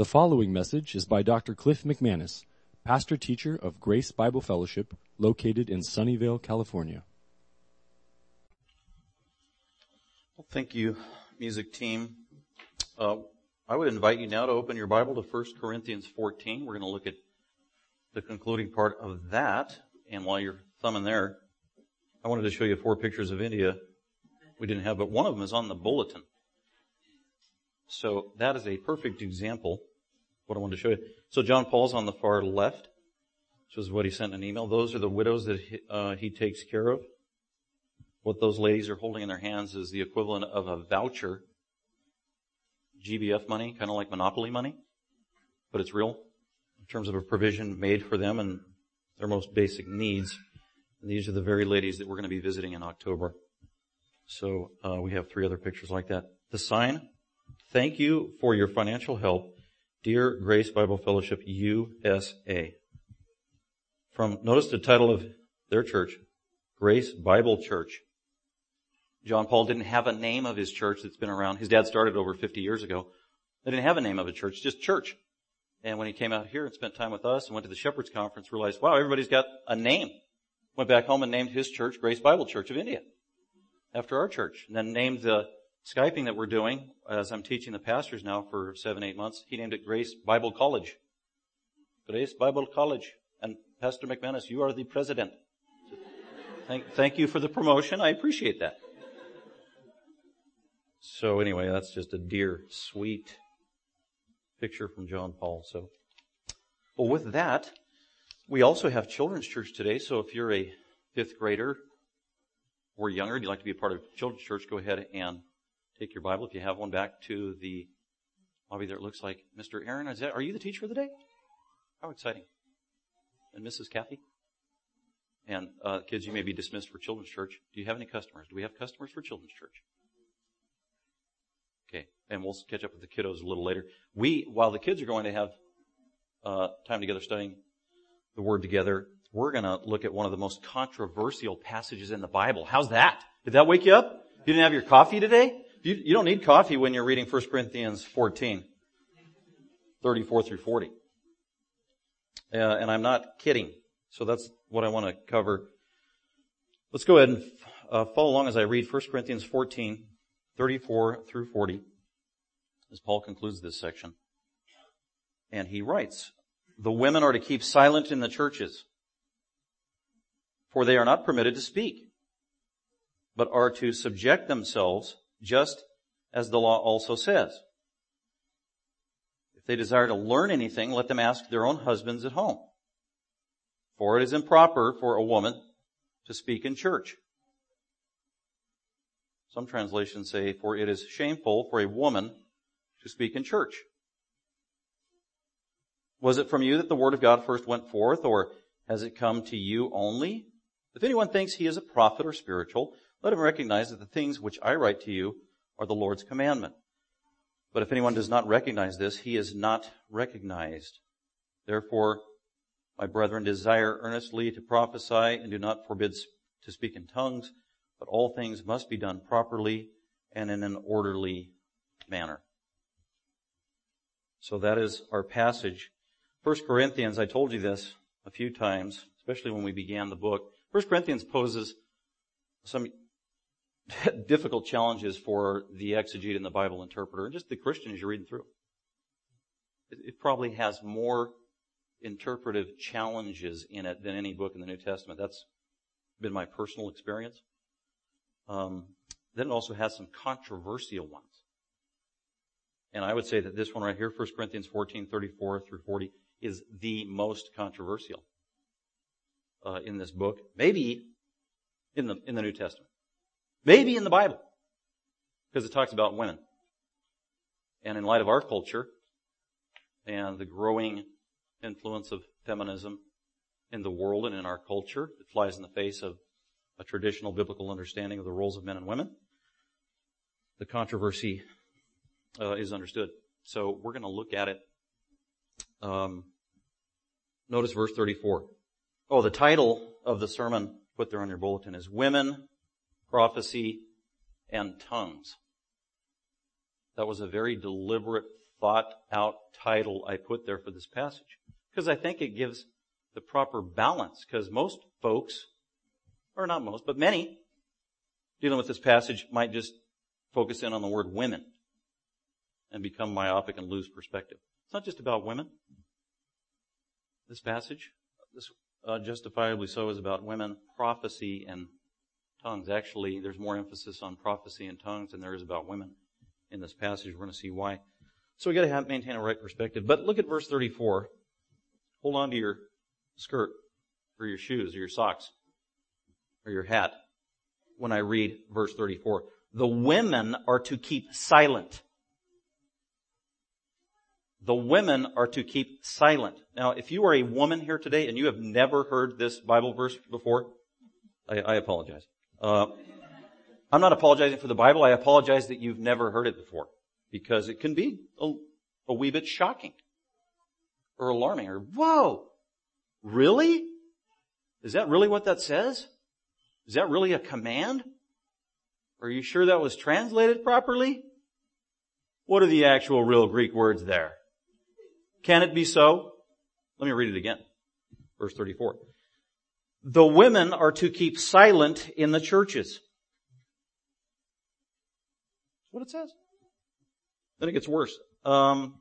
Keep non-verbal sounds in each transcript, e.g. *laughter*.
The following message is by Dr. Cliff McManus, pastor teacher of Grace Bible Fellowship, located in Sunnyvale, California. Well, thank you, music team. Uh, I would invite you now to open your Bible to 1 Corinthians 14. We're going to look at the concluding part of that. And while you're thumbing there, I wanted to show you four pictures of India we didn't have, but one of them is on the bulletin. So that is a perfect example what I wanted to show you. So John Paul's on the far left. This is what he sent in an email. Those are the widows that he, uh, he takes care of. What those ladies are holding in their hands is the equivalent of a voucher. GBF money, kind of like Monopoly money, but it's real in terms of a provision made for them and their most basic needs. And these are the very ladies that we're going to be visiting in October. So uh, we have three other pictures like that. The sign, thank you for your financial help, dear Grace Bible Fellowship USA. From notice the title of their church, Grace Bible Church. John Paul didn't have a name of his church that's been around. His dad started over 50 years ago. They didn't have a name of a church, just church. And when he came out here and spent time with us and went to the Shepherds Conference, realized, wow, everybody's got a name. Went back home and named his church Grace Bible Church of India after our church. And then named the Skyping that we're doing, as I'm teaching the pastors now for seven, eight months, he named it Grace Bible College. Grace Bible College. And Pastor McManus, you are the president. Thank, thank you for the promotion. I appreciate that. So anyway, that's just a dear, sweet picture from John Paul. So, well, with that, we also have children's church today. So if you're a fifth grader or younger and you'd like to be a part of children's church, go ahead and take your Bible if you have one back to the lobby there. It looks like Mr. Aaron. Is that, are you the teacher of the day? How exciting! And Mrs. Kathy. And uh, kids, you may be dismissed for children's church. Do you have any customers? Do we have customers for children's church? Okay, and we'll catch up with the kiddos a little later. We, while the kids are going to have uh, time together studying the Word together, we're going to look at one of the most controversial passages in the Bible. How's that? Did that wake you up? You didn't have your coffee today? You, you don't need coffee when you're reading 1 Corinthians 14, 34 through 40. Uh, and I'm not kidding. So that's what I want to cover. Let's go ahead and uh, follow along as I read 1 Corinthians 14, 34 through 40, as Paul concludes this section. And he writes, the women are to keep silent in the churches, for they are not permitted to speak, but are to subject themselves just as the law also says. If they desire to learn anything, let them ask their own husbands at home. For it is improper for a woman to speak in church. Some translations say, for it is shameful for a woman to speak in church. Was it from you that the word of God first went forth, or has it come to you only? If anyone thinks he is a prophet or spiritual, let him recognize that the things which I write to you are the Lord's commandment. But if anyone does not recognize this, he is not recognized. Therefore, my brethren, desire earnestly to prophesy and do not forbid to speak in tongues but all things must be done properly and in an orderly manner. So that is our passage. First Corinthians, I told you this a few times, especially when we began the book. First Corinthians poses some *laughs* difficult challenges for the exegete and the Bible interpreter, and just the Christian as you're reading through. It probably has more interpretive challenges in it than any book in the New Testament. That's been my personal experience. Um, then it also has some controversial ones. And I would say that this one right here, 1 Corinthians 14, 34 through 40, is the most controversial uh, in this book. Maybe in the in the New Testament. Maybe in the Bible. Because it talks about women. And in light of our culture and the growing influence of feminism in the world and in our culture, it flies in the face of a traditional biblical understanding of the roles of men and women, the controversy uh, is understood. So we're going to look at it. Um, notice verse 34. Oh, the title of the sermon put there on your bulletin is Women, Prophecy, and Tongues. That was a very deliberate, thought out title I put there for this passage. Because I think it gives the proper balance. Because most folks, or not most, but many, dealing with this passage might just focus in on the word women and become myopic and lose perspective. It's not just about women. This passage, this uh, justifiably so, is about women, prophecy, and tongues. Actually, there's more emphasis on prophecy and tongues than there is about women in this passage. We're going to see why. So we got to have, maintain a right perspective. But look at verse 34. Hold on to your skirt, or your shoes, or your socks, or your hat when I read verse 34. The women are to keep silent. The women are to keep silent. Now, if you are a woman here today and you have never heard this Bible verse before, I, I apologize. Uh, I'm not apologizing for the Bible. I apologize that you've never heard it before because it can be a, a wee bit shocking or alarming or whoa, really? Is that really what that says? Is that really a command? Are you sure that was translated properly? What are the actual real Greek words there? Can it be so? Let me read it again. Verse 34. The women are to keep silent in the churches. That's what it says. Then it gets worse. Um,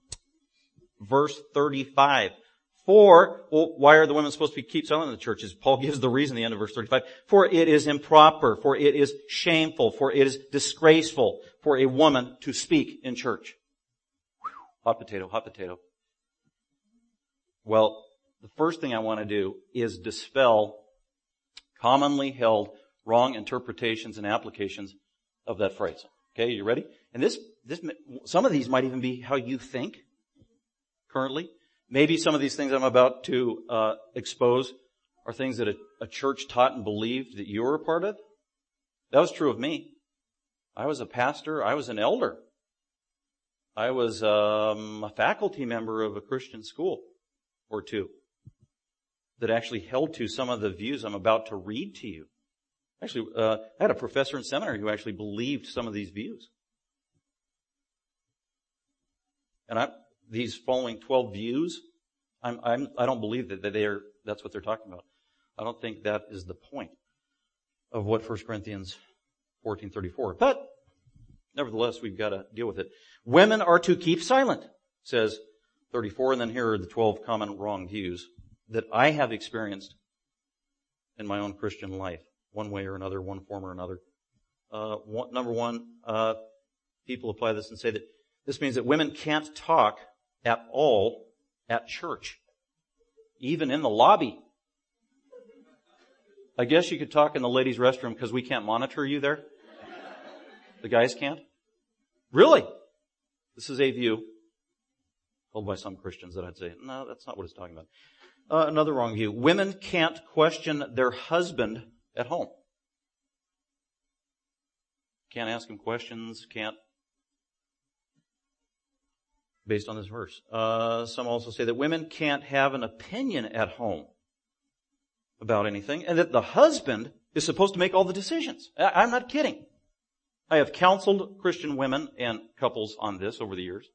verse 35. For, well, why are the women supposed to keep silent in the churches? Paul gives the reason at the end of verse 35. For it is improper, for it is shameful, for it is disgraceful for a woman to speak in church. Whew. Hot potato, hot potato. Well, the first thing I want to do is dispel commonly held wrong interpretations and applications of that phrase. Okay, you ready? And this, this, some of these might even be how you think currently. Maybe some of these things I'm about to uh, expose are things that a, a church taught and believed that you were a part of. That was true of me. I was a pastor. I was an elder. I was um, a faculty member of a Christian school or two that actually held to some of the views I'm about to read to you. Actually, uh, I had a professor in seminary who actually believed some of these views. And I, these following 12 views, I'm, I'm, I don't believe that they're, that's what they're talking about. I don't think that is the point of what 1 Corinthians 14:34. But nevertheless, we've got to deal with it. Women are to keep silent, says 34, and then here are the 12 common wrong views that I have experienced in my own Christian life, one way or another, one form or another. Uh, one, number one, uh, people apply this and say that this means that women can't talk at all at church, even in the lobby. I guess you could talk in the ladies' restroom because we can't monitor you there. The guys can't? Really? This is a view held by some Christians that I'd say, no, that's not what it's talking about. Uh, another wrong view. Women can't question their husband at home. Can't ask him questions, can't based on this verse. Uh, some also say that women can't have an opinion at home about anything, and that the husband is supposed to make all the decisions. I, I'm not kidding. I have counseled Christian women and couples on this over the years.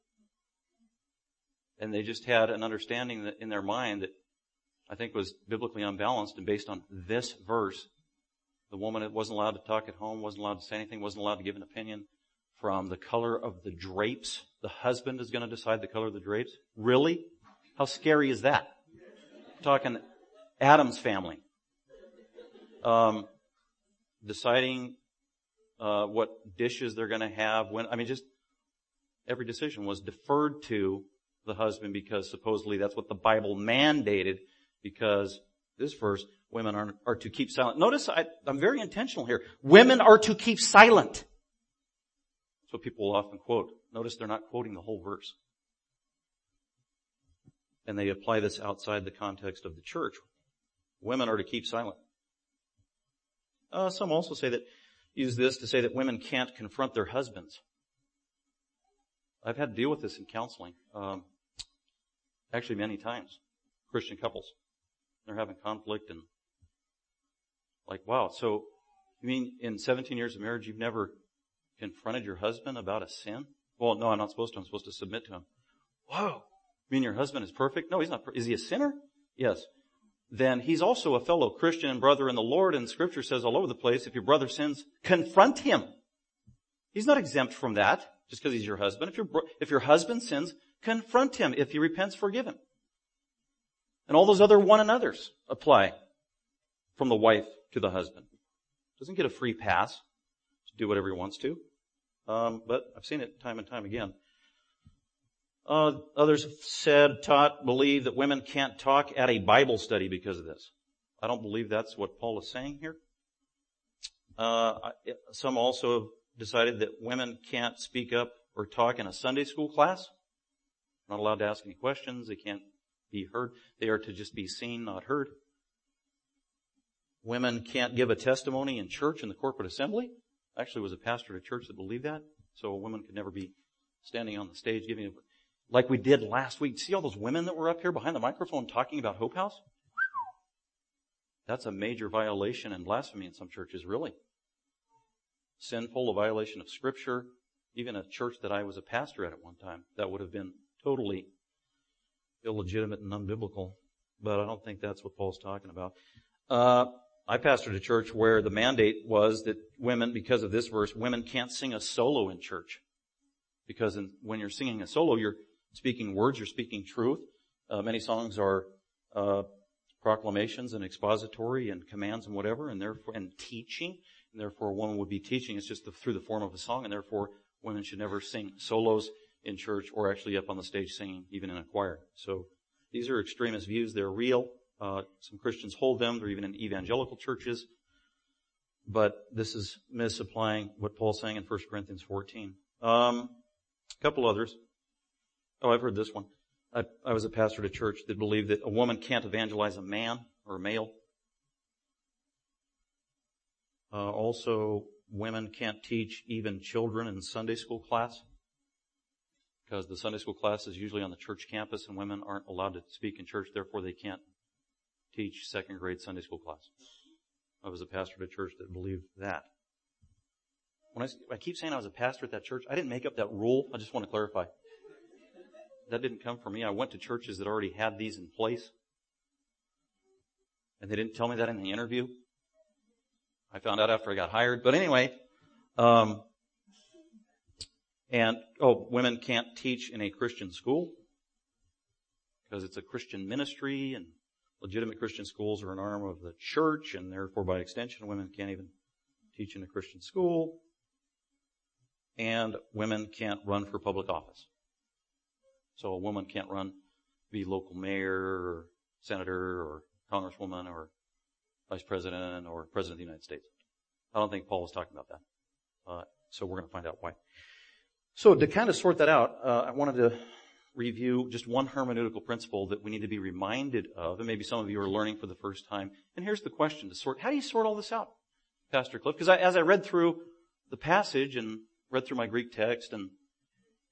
And they just had an understanding in their mind that I think was biblically unbalanced and based on this verse. The woman wasn't allowed to talk at home, wasn't allowed to say anything, wasn't allowed to give an opinion from the color of the drapes. The husband is going to decide the color of the drapes. Really? How scary is that? talking Addams Family. Um, deciding uh, what dishes they're going to have. When I mean, just every decision was deferred to the husband because supposedly that's what the Bible mandated. Because this verse, women are, are to keep silent. Notice I, I'm very intentional here. Women are to keep silent. That's what people will often quote. Notice they're not quoting the whole verse. And they apply this outside the context of the church. Women are to keep silent. Uh, some also say that, use this to say that women can't confront their husbands. I've had to deal with this in counseling. Um, actually many times. Christian couples. They're having conflict and like, wow, so you mean in 17 years of marriage you've never confronted your husband about a sin? Well, no, I'm not supposed to. I'm supposed to submit to him. Whoa. mean your husband is perfect? No, he's not. Is he a sinner? Yes. Then he's also a fellow Christian and brother in the Lord and scripture says all over the place, if your brother sins, confront him. He's not exempt from that just because he's your husband. If your, if your husband sins, confront him. If he repents, forgive him. And all those other one another's apply from the wife to the husband. Doesn't get a free pass to do whatever he wants to. Um, but I've seen it time and time again. Uh, others have said, taught, believe that women can't talk at a Bible study because of this. I don't believe that's what Paul is saying here. Uh, some also have decided that women can't speak up or talk in a Sunday school class. Not allowed to ask any questions. They can't be heard. They are to just be seen, not heard. Women can't give a testimony in church in the corporate assembly. I actually was a pastor at a church that believed that. So a woman could never be standing on the stage giving, like we did last week. See all those women that were up here behind the microphone talking about Hope House? That's a major violation and blasphemy in some churches, really. Sinful, a violation of scripture. Even a church that I was a pastor at at one time, that would have been totally illegitimate and unbiblical. But I don't think that's what Paul's talking about. Uh, I pastored a church where the mandate was that women, because of this verse, women can't sing a solo in church. Because in, when you're singing a solo, you're speaking words, you're speaking truth. Uh, many songs are uh, proclamations and expository and commands and whatever, and therefore and teaching. And therefore, a woman would be teaching. It's just the, through the form of a song, and therefore, women should never sing solos in church or actually up on the stage singing, even in a choir. So these are extremist views. They're real. Uh, some Christians hold them. They're even in evangelical churches. But this is misapplying what Paul's saying in 1 Corinthians 14. Um, a couple others. Oh, I've heard this one. I, I was a pastor at a church that believed that a woman can't evangelize a man or a male. Uh, also, women can't teach even children in Sunday school class because the Sunday school class is usually on the church campus and women aren't allowed to speak in church, therefore they can't teach second grade Sunday school class. I was a pastor at a church that believed that. When I, I keep saying I was a pastor at that church, I didn't make up that rule. I just want to clarify. That didn't come from me. I went to churches that already had these in place. And they didn't tell me that in the interview. I found out after I got hired. But anyway, um, and, oh, women can't teach in a Christian school because it's a Christian ministry and legitimate Christian schools are an arm of the church and therefore by extension women can't even teach in a Christian school. And women can't run for public office. So a woman can't run, be local mayor or senator or congresswoman or vice president or president of the United States. I don't think Paul was talking about that. Uh, so we're going to find out why. So to kind of sort that out, uh, I wanted to review just one hermeneutical principle that we need to be reminded of, and maybe some of you are learning for the first time. And here's the question to sort. How do you sort all this out, Pastor Cliff? Because as I read through the passage and read through my Greek text and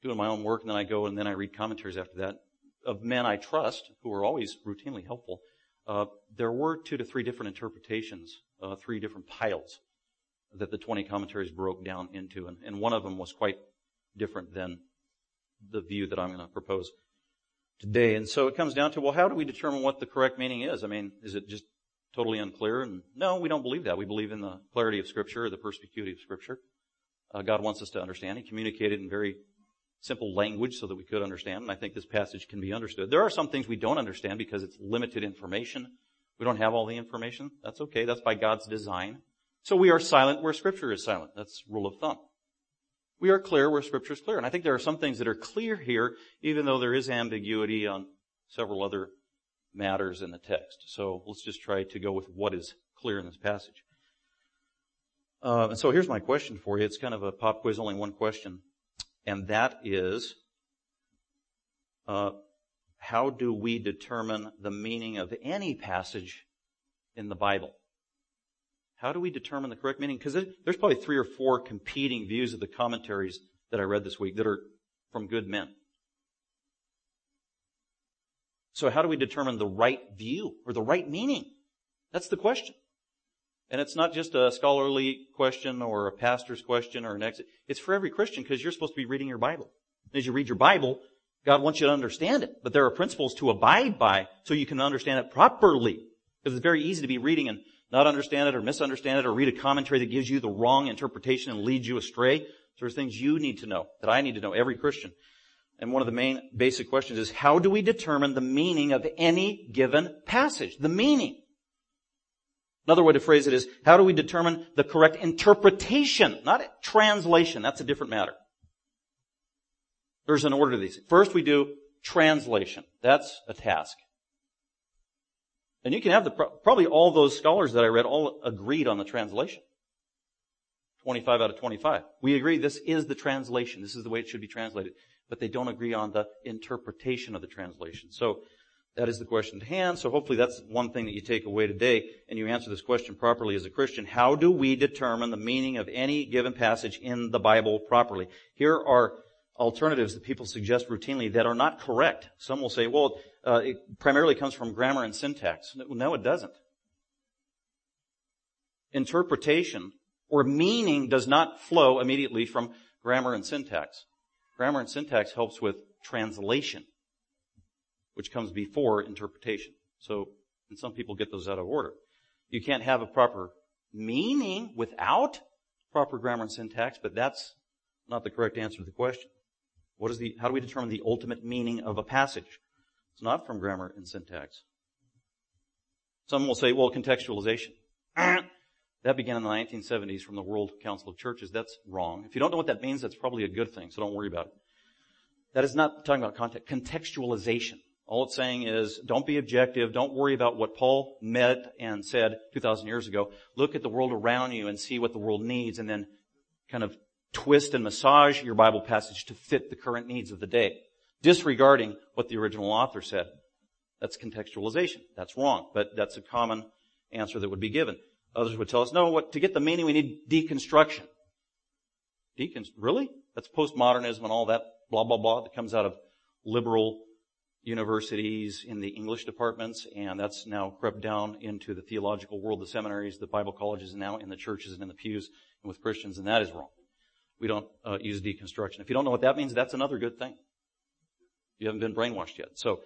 doing my own work, and then I go and then I read commentaries after that of men I trust, who are always routinely helpful, uh, there were two to three different interpretations, uh, three different piles that the 20 commentaries broke down into, and, and one of them was quite different than the view that I'm going to propose today. And so it comes down to, well, how do we determine what the correct meaning is? I mean, is it just totally unclear? And no, we don't believe that. We believe in the clarity of Scripture, the perspicuity of Scripture. Uh, God wants us to understand. He communicated in very simple language so that we could understand, and I think this passage can be understood. There are some things we don't understand because it's limited information. We don't have all the information. That's okay. That's by God's design. So we are silent where Scripture is silent. That's rule of thumb. We are clear where Scripture is clear. And I think there are some things that are clear here, even though there is ambiguity on several other matters in the text. So let's just try to go with what is clear in this passage. Uh, and so here's my question for you. It's kind of a pop quiz, only one question. And that is, uh, how do we determine the meaning of any passage in the Bible? How do we determine the correct meaning? Because there's probably three or four competing views of the commentaries that I read this week that are from good men. So how do we determine the right view or the right meaning? That's the question. And it's not just a scholarly question or a pastor's question or an exit. It's for every Christian because you're supposed to be reading your Bible. And As you read your Bible, God wants you to understand it, but there are principles to abide by so you can understand it properly. Because it's very easy to be reading and not understand it or misunderstand it or read a commentary that gives you the wrong interpretation and leads you astray. There's things you need to know, that I need to know, every Christian. And one of the main basic questions is, how do we determine the meaning of any given passage? The meaning. Another way to phrase it is, how do we determine the correct interpretation? Not translation. That's a different matter. There's an order to these. First we do translation. That's a task. And you can have the, probably all those scholars that I read all agreed on the translation. 25 out of 25. We agree this is the translation. This is the way it should be translated. But they don't agree on the interpretation of the translation. So that is the question at hand. So hopefully that's one thing that you take away today and you answer this question properly as a Christian. How do we determine the meaning of any given passage in the Bible properly? Here are alternatives that people suggest routinely that are not correct. Some will say, well, uh, it primarily comes from grammar and syntax. No, it doesn't. Interpretation or meaning does not flow immediately from grammar and syntax. Grammar and syntax helps with translation, which comes before interpretation. So, and some people get those out of order. You can't have a proper meaning without proper grammar and syntax, but that's not the correct answer to the question. What is the, how do we determine the ultimate meaning of a passage? It's not from grammar and syntax. Some will say, well, contextualization. *clears throat* that began in the 1970s from the World Council of Churches. That's wrong. If you don't know what that means, that's probably a good thing, so don't worry about it. That is not talking about context, contextualization. All it's saying is, don't be objective, don't worry about what Paul meant and said 2,000 years ago. Look at the world around you and see what the world needs and then kind of twist and massage your Bible passage to fit the current needs of the day disregarding what the original author said. That's contextualization. That's wrong, but that's a common answer that would be given. Others would tell us, no, what, to get the meaning we need deconstruction. Deconst, really? That's postmodernism and all that blah, blah, blah that comes out of liberal universities in the English departments, and that's now crept down into the theological world, the seminaries, the Bible colleges, and now in the churches and in the pews and with Christians, and that is wrong. We don't uh, use deconstruction. If you don't know what that means, that's another good thing. You haven't been brainwashed yet. So,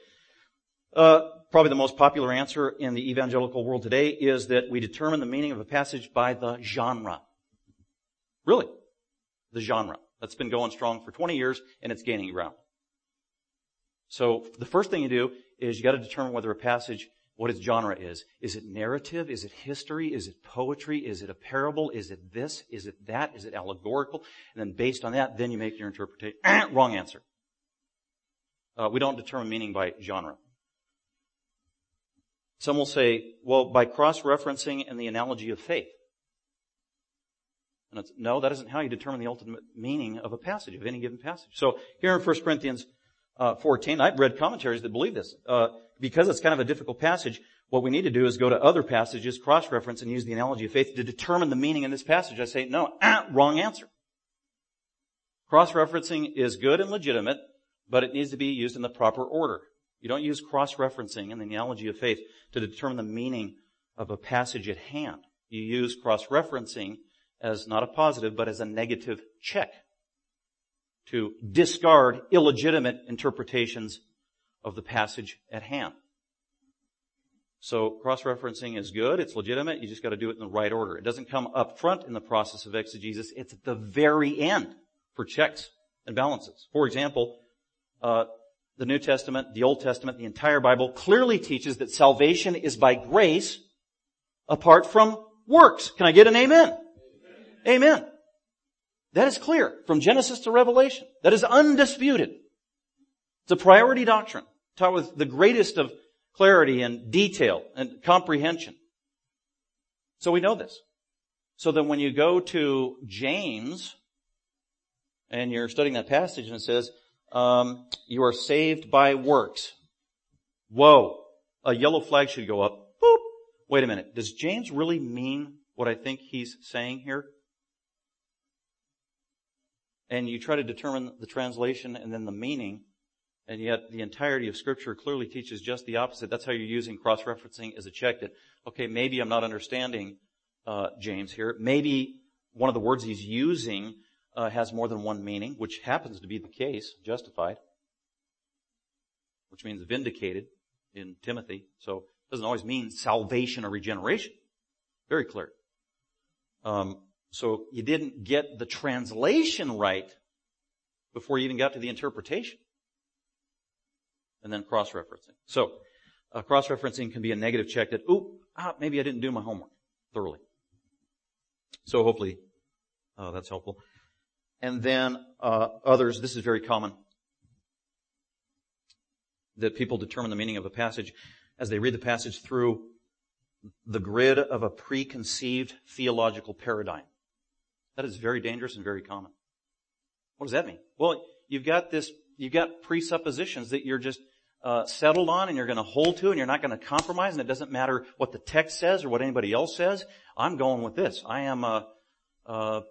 uh, probably the most popular answer in the evangelical world today is that we determine the meaning of a passage by the genre. Really. The genre. That's been going strong for 20 years and it's gaining ground. So the first thing you do is you got to determine whether a passage, what its genre is. Is it narrative? Is it history? Is it poetry? Is it a parable? Is it this? Is it that? Is it allegorical? And then based on that, then you make your interpretation. *clears throat* Wrong answer. Uh, we don't determine meaning by genre. Some will say, well, by cross-referencing and the analogy of faith. And no, that isn't how you determine the ultimate meaning of a passage, of any given passage. So here in 1 Corinthians uh, 14, I've read commentaries that believe this. Uh, because it's kind of a difficult passage, what we need to do is go to other passages, cross-reference, and use the analogy of faith to determine the meaning in this passage. I say, no, ah, *clears throat* wrong answer. Cross-referencing is good and legitimate, but it needs to be used in the proper order. You don't use cross-referencing in the analogy of faith to determine the meaning of a passage at hand. You use cross-referencing as not a positive, but as a negative check to discard illegitimate interpretations of the passage at hand. So cross-referencing is good, it's legitimate, you just gotta do it in the right order. It doesn't come up front in the process of exegesis, it's at the very end for checks and balances. For example, uh, the New Testament, the Old Testament, the entire Bible clearly teaches that salvation is by grace apart from works. Can I get an amen? Amen. amen. That is clear from Genesis to Revelation. That is undisputed. It's a priority doctrine taught with the greatest of clarity and detail and comprehension. So we know this. So then when you go to James and you're studying that passage and it says, um, you are saved by works. Whoa. A yellow flag should go up. Boop. Wait a minute. Does James really mean what I think he's saying here? And you try to determine the translation and then the meaning, and yet the entirety of scripture clearly teaches just the opposite. That's how you're using cross-referencing as a check that, okay, maybe I'm not understanding, uh, James here. Maybe one of the words he's using uh, has more than one meaning, which happens to be the case, justified. which means vindicated in Timothy. So it doesn't always mean salvation or regeneration. Very clear. Um, so you didn't get the translation right before you even got to the interpretation. And then cross-referencing. So, uh, cross-referencing can be a negative check that, oop, ah, maybe I didn't do my homework thoroughly. So hopefully, uh, that's helpful. And then, uh, others, this is very common, that people determine the meaning of a passage as they read the passage through the grid of a preconceived theological paradigm. That is very dangerous and very common. What does that mean? Well, you've got this, you've got presuppositions that you're just uh, settled on and you're going to hold to and you're not going to compromise and it doesn't matter what the text says or what anybody else says. I'm going with this. I am a, a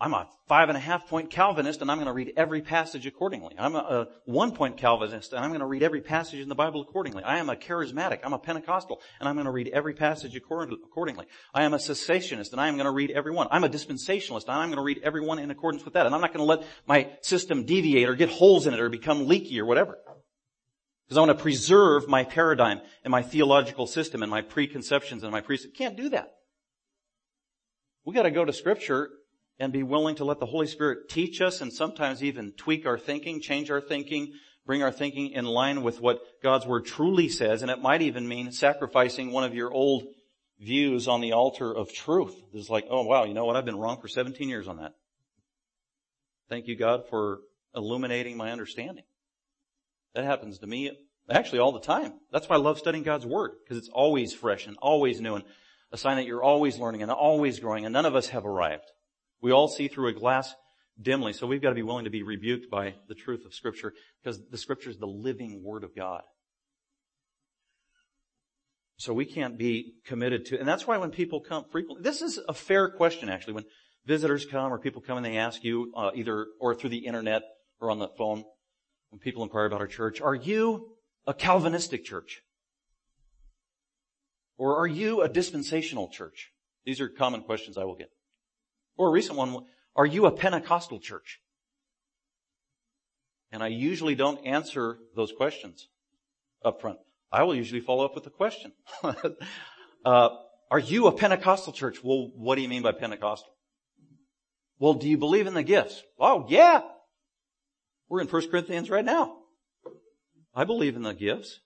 I'm a five and a half point Calvinist and I'm going to read every passage accordingly. I'm a, a, one point Calvinist and I'm going to read every passage in the Bible accordingly. I am a charismatic. I'm a Pentecostal and I'm going to read every passage accordingly. I am a cessationist and I am going to read every one. I'm a dispensationalist and I'm going to read every one in accordance with that. And I'm not going to let my system deviate or get holes in it or become leaky or whatever. Because I want to preserve my paradigm and my theological system and my preconceptions and my pre- can't do that. We gotta go to scripture and be willing to let the Holy Spirit teach us and sometimes even tweak our thinking, change our thinking, bring our thinking in line with what God's Word truly says. And it might even mean sacrificing one of your old views on the altar of truth. It's like, oh wow, you know what? I've been wrong for 17 years on that. Thank you God for illuminating my understanding. That happens to me actually all the time. That's why I love studying God's Word, because it's always fresh and always new and a sign that you're always learning and always growing and none of us have arrived. We all see through a glass dimly, so we've got to be willing to be rebuked by the truth of scripture because the scripture is the living word of God. So we can't be committed to, and that's why when people come frequently, this is a fair question actually, when visitors come or people come and they ask you, uh, either, or through the internet or on the phone, when people inquire about our church, are you a Calvinistic church? Or are you a dispensational church? These are common questions I will get. Or a recent one, are you a Pentecostal church? And I usually don't answer those questions up front. I will usually follow up with a question. *laughs* uh, are you a Pentecostal church? Well, what do you mean by Pentecostal? Well, do you believe in the gifts? Oh, yeah. We're in 1 Corinthians right now. I believe in the gifts.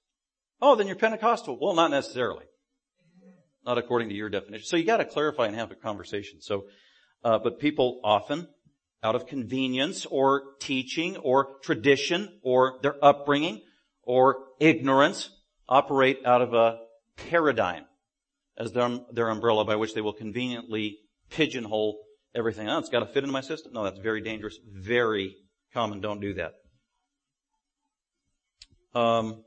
Oh, then you're Pentecostal. Well, not necessarily. Not according to your definition. So you gotta clarify and have a conversation. So, uh, but people often, out of convenience or teaching or tradition or their upbringing or ignorance, operate out of a paradigm as their, their umbrella by which they will conveniently pigeonhole everything. Oh, it's got to fit into my system. No, that's very dangerous. Very common. Don't do that. Um,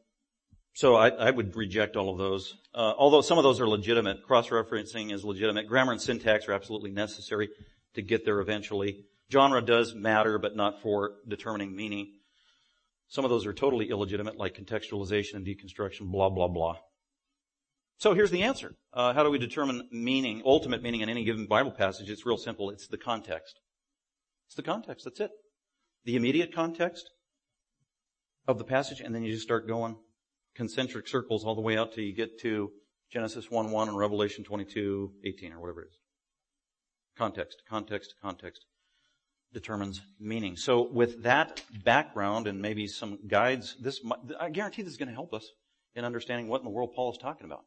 so I, I, would reject all of those. Uh, although some of those are legitimate. Cross-referencing is legitimate. Grammar and syntax are absolutely necessary to get there eventually. Genre does matter, but not for determining meaning. Some of those are totally illegitimate, like contextualization and deconstruction, blah, blah, blah. So here's the answer. Uh, how do we determine meaning, ultimate meaning in any given Bible passage? It's real simple. It's the context. It's the context. That's it. The immediate context of the passage, and then you just start going concentric circles all the way out till you get to Genesis 1 1 and Revelation 22 18 or whatever it is. Context, context, context determines meaning. So with that background and maybe some guides, this, I guarantee this is going to help us in understanding what in the world Paul is talking about.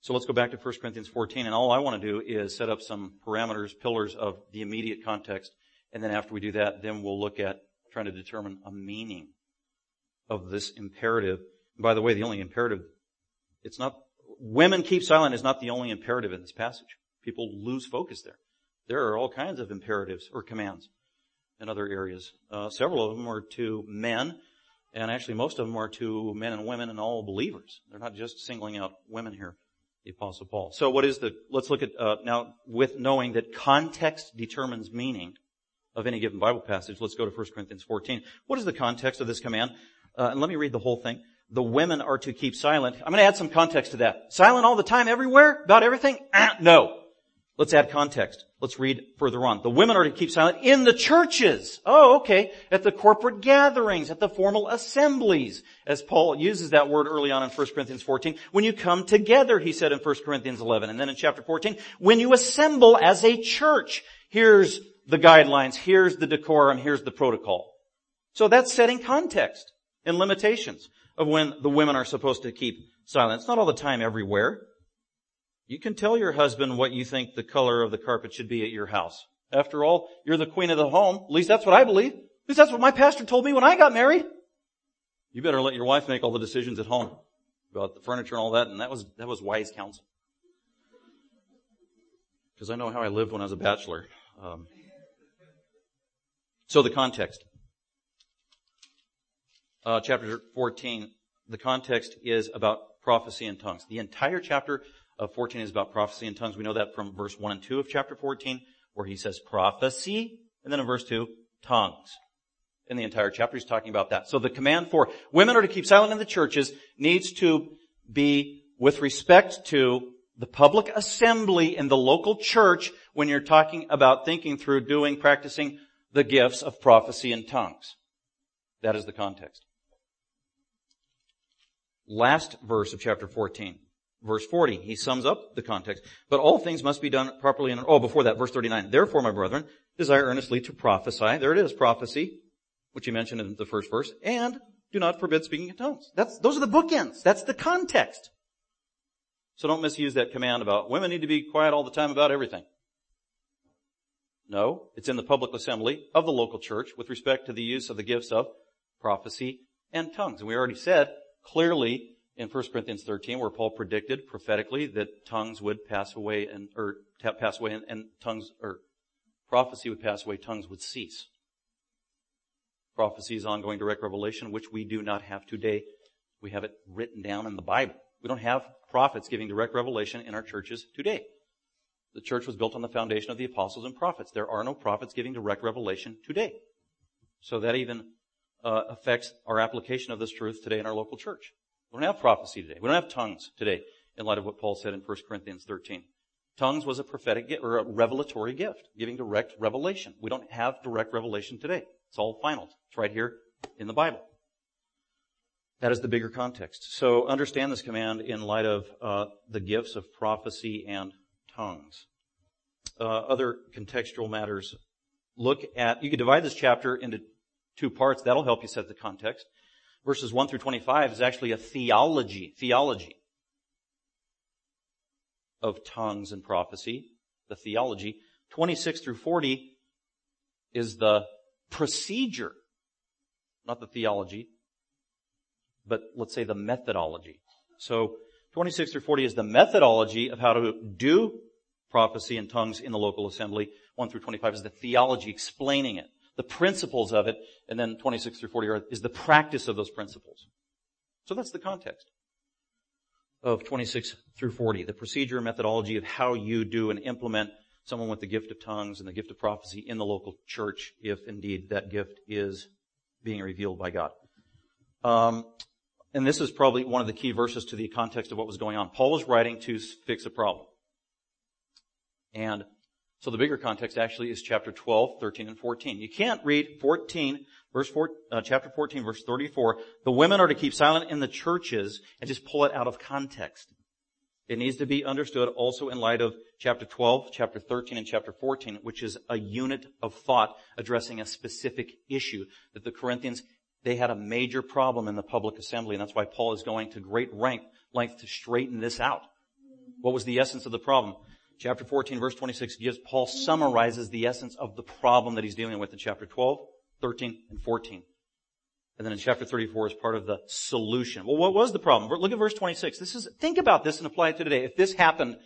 So let's go back to 1 Corinthians 14 and all I want to do is set up some parameters, pillars of the immediate context. And then after we do that, then we'll look at trying to determine a meaning of this imperative. By the way, the only imperative, it's not, women keep silent is not the only imperative in this passage. People lose focus there. There are all kinds of imperatives or commands in other areas. Uh, several of them are to men, and actually most of them are to men and women and all believers. They're not just singling out women here, the apostle Paul. So what is the, let's look at, uh, now with knowing that context determines meaning of any given Bible passage, let's go to 1 Corinthians 14. What is the context of this command? Uh, and let me read the whole thing. The women are to keep silent. I'm going to add some context to that. Silent all the time, everywhere, about everything? Ah, *clears throat* no. Let's add context. Let's read further on. The women are to keep silent in the churches. Oh, okay. At the corporate gatherings, at the formal assemblies, as Paul uses that word early on in 1 Corinthians 14. When you come together, he said in 1 Corinthians 11. And then in chapter 14, when you assemble as a church, here's the guidelines, here's the decorum, here's the protocol. So that's setting context and limitations of when the women are supposed to keep silent. It's not all the time everywhere. You can tell your husband what you think the color of the carpet should be at your house. After all, you're the queen of the home. At least that's what I believe. At least that's what my pastor told me when I got married. You better let your wife make all the decisions at home about the furniture and all that. And that was, that was wise counsel. Because I know how I lived when I was a bachelor. Um, so the context. Uh, chapter 14, the context is about prophecy and tongues. The entire chapter of 14 is about prophecy in tongues. We know that from verse 1 and 2 of chapter 14, where he says prophecy, and then in verse 2, tongues. In the entire chapter, he's talking about that. So the command for women are to keep silent in the churches needs to be with respect to the public assembly in the local church when you're talking about thinking through doing, practicing the gifts of prophecy and tongues. That is the context. Last verse of chapter 14 verse 40. He sums up the context. But all things must be done properly in, oh, before that, verse 39. Therefore, my brethren, desire earnestly to prophesy. There it is, prophecy, which he mentioned in the first verse. And do not forbid speaking in tongues. That's, those are the bookends. That's the context. So don't misuse that command about women need to be quiet all the time about everything. No, it's in the public assembly of the local church with respect to the use of the gifts of prophecy and tongues. And we already said clearly in 1 Corinthians 13 where Paul predicted prophetically that tongues would pass away and, or pass away and, and tongues, or prophecy would pass away, tongues would cease. Prophecy is ongoing direct revelation, which we do not have today. We have it written down in the Bible. We don't have prophets giving direct revelation in our churches today. The church was built on the foundation of the apostles and prophets. There are no prophets giving direct revelation today. So that even uh, affects our application of this truth today in our local church. We don't have prophecy today. We don't have tongues today in light of what Paul said in 1 Corinthians 13. Tongues was a prophetic gift, or a revelatory gift, giving direct revelation. We don't have direct revelation today. It's all final. It's right here in the Bible. That is the bigger context. So understand this command in light of uh, the gifts of prophecy and tongues. Uh, other contextual matters. Look at, you could divide this chapter into two parts. That'll help you set the context verses 1 through 25 is actually a theology, theology of tongues and prophecy, the theology. 26 through 40 is the procedure, not the theology, but let's say the methodology. So 26 through 40 is the methodology of how to do prophecy and tongues in the local assembly. 1 through 25 is the theology explaining it the principles of it, and then 26 through 40 are, is the practice of those principles. So that's the context of 26 through 40, the procedure and methodology of how you do and implement someone with the gift of tongues and the gift of prophecy in the local church, if indeed that gift is being revealed by God. Um, and this is probably one of the key verses to the context of what was going on. Paul was writing to fix a problem. And so the bigger context actually is chapter 12, 13, and 14. You can't read 14, verse 4, uh, chapter 14, verse 34. The women are to keep silent in the churches and just pull it out of context. It needs to be understood also in light of chapter 12, chapter 13, and chapter 14, which is a unit of thought addressing a specific issue that the Corinthians, they had a major problem in the public assembly, and that's why Paul is going to great length, length to straighten this out. What was the essence of the problem? Chapter 14 verse 26 gives, Paul summarizes the essence of the problem that he's dealing with in chapter 12, 13, and 14. And then in chapter 34 is part of the solution. Well, what was the problem? Look at verse 26. This is, think about this and apply it to today. If this happened,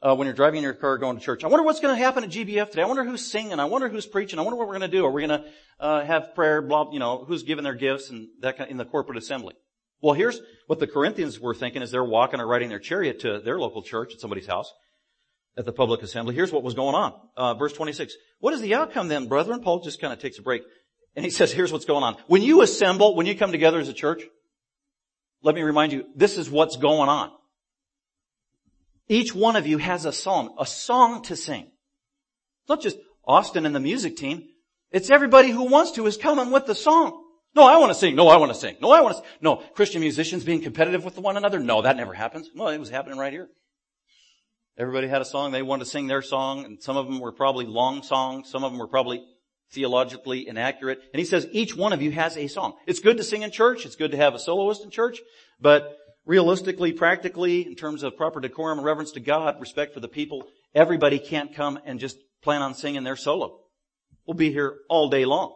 uh, when you're driving in your car going to church, I wonder what's going to happen at GBF today. I wonder who's singing. I wonder who's preaching. I wonder what we're going to do. Are we going to, uh, have prayer, blah, you know, who's giving their gifts and that kind of, in the corporate assembly? Well, here's what the Corinthians were thinking as they're walking or riding their chariot to their local church at somebody's house at the public assembly. Here's what was going on. Uh, verse 26. What is the outcome then, brethren? Paul just kind of takes a break. And he *laughs* says, here's what's going on. When you assemble, when you come together as a church, let me remind you, this is what's going on. each one of you has a song, a song to sing. It's not just Austin and the music team. It's everybody who wants to is coming with the song. No, I want to sing. No, I want to sing. No, I want to. Sing. No, Christian musicians being competitive with one another. No, that never happens. No, it was happening right here. Everybody had a song. They wanted to sing their song, and some of them were probably long songs. Some of them were probably theologically inaccurate. And he says each one of you has a song. It's good to sing in church. It's good to have a soloist in church, but realistically, practically, in terms of proper decorum and reverence to God, respect for the people, everybody can't come and just plan on singing their solo. We'll be here all day long.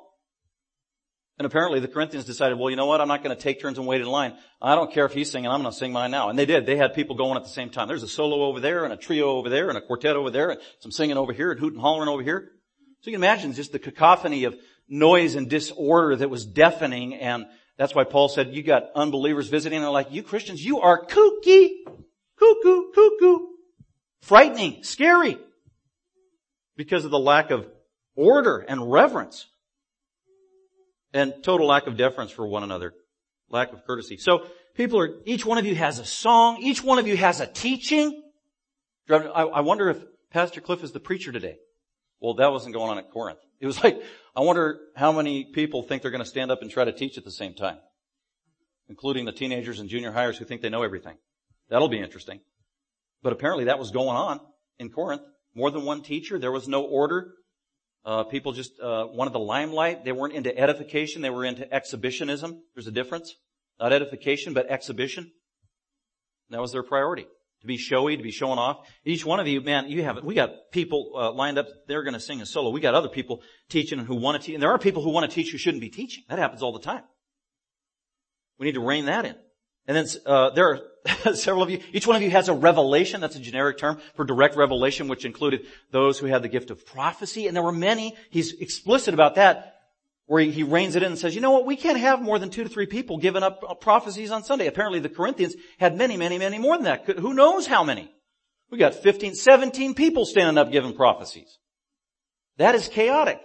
And apparently the Corinthians decided, well, you know what? I'm not going to take turns and wait in line. I don't care if he's singing. I'm going to sing mine now. And they did. They had people going at the same time. There's a solo over there and a trio over there and a quartet over there and some singing over here and hooting hollering over here. So you can imagine just the cacophony of noise and disorder that was deafening. And that's why Paul said, you got unbelievers visiting and they're like, you Christians, you are kooky, cuckoo, cuckoo, frightening, scary because of the lack of order and reverence and total lack of deference for one another, lack of courtesy. So people are, each one of you has a song, each one of you has a teaching. I wonder if Pastor Cliff is the preacher today. Well, that wasn't going on at Corinth. *laughs* It was like, I wonder how many people think they're going to stand up and try to teach at the same time, including the teenagers and junior hires who think they know everything. That'll be interesting. But apparently that was going on in Corinth. More than one teacher. There was no order. Uh, people just uh, wanted the limelight. They weren't into edification. They were into exhibitionism. There's a difference. Not edification, but exhibition. That was their priority. To be showy, to be showing off. Each one of you, man, you have, we got people uh, lined up, they're going to sing a solo. We got other people teaching and who want to teach. And there are people who want to teach who shouldn't be teaching. That happens all the time. We need to rein that in. And then uh, there are *laughs* several of you. Each one of you has a revelation. That's a generic term for direct revelation, which included those who had the gift of prophecy. And there were many. He's explicit about that, where he, he reins it in and says, "You know what? We can't have more than two to three people giving up uh, prophecies on Sunday." Apparently, the Corinthians had many, many, many more than that. Who knows how many? We got 15, 17 people standing up giving prophecies. That is chaotic.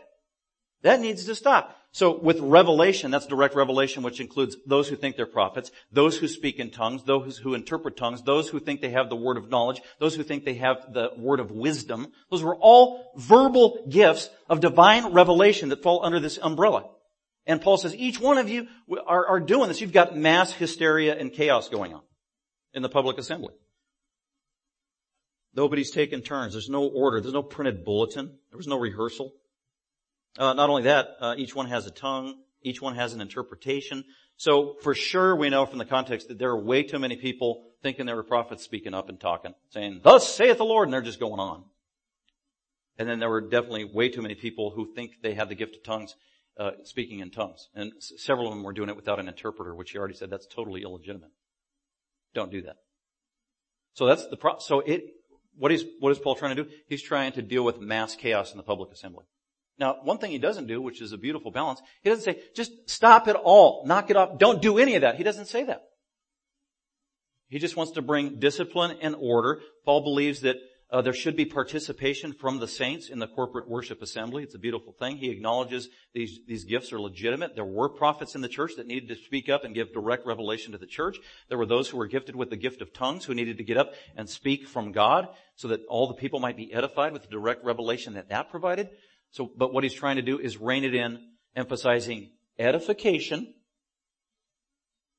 That needs to stop. So with revelation, that's direct revelation, which includes those who think they're prophets, those who speak in tongues, those who interpret tongues, those who think they have the word of knowledge, those who think they have the word of wisdom. Those were all verbal gifts of divine revelation that fall under this umbrella. And Paul says, each one of you are, are doing this. You've got mass hysteria and chaos going on in the public assembly. Nobody's taking turns. There's no order. There's no printed bulletin. There was no rehearsal. Uh, not only that, uh, each one has a tongue. Each one has an interpretation. So for sure we know from the context that there are way too many people thinking they were prophets speaking up and talking, saying, thus saith the Lord, and they're just going on. And then there were definitely way too many people who think they have the gift of tongues, uh, speaking in tongues. And s- several of them were doing it without an interpreter, which he already said that's totally illegitimate. Don't do that. So that's the pro- so it, what is, what is Paul trying to do? He's trying to deal with mass chaos in the public assembly. Now, one thing he doesn't do, which is a beautiful balance, he doesn't say, just stop it all, knock it off, don't do any of that. He doesn't say that. He just wants to bring discipline and order. Paul believes that uh, there should be participation from the saints in the corporate worship assembly. It's a beautiful thing. He acknowledges these, these gifts are legitimate. There were prophets in the church that needed to speak up and give direct revelation to the church. There were those who were gifted with the gift of tongues who needed to get up and speak from God so that all the people might be edified with the direct revelation that that provided. So, but what he's trying to do is rein it in, emphasizing edification,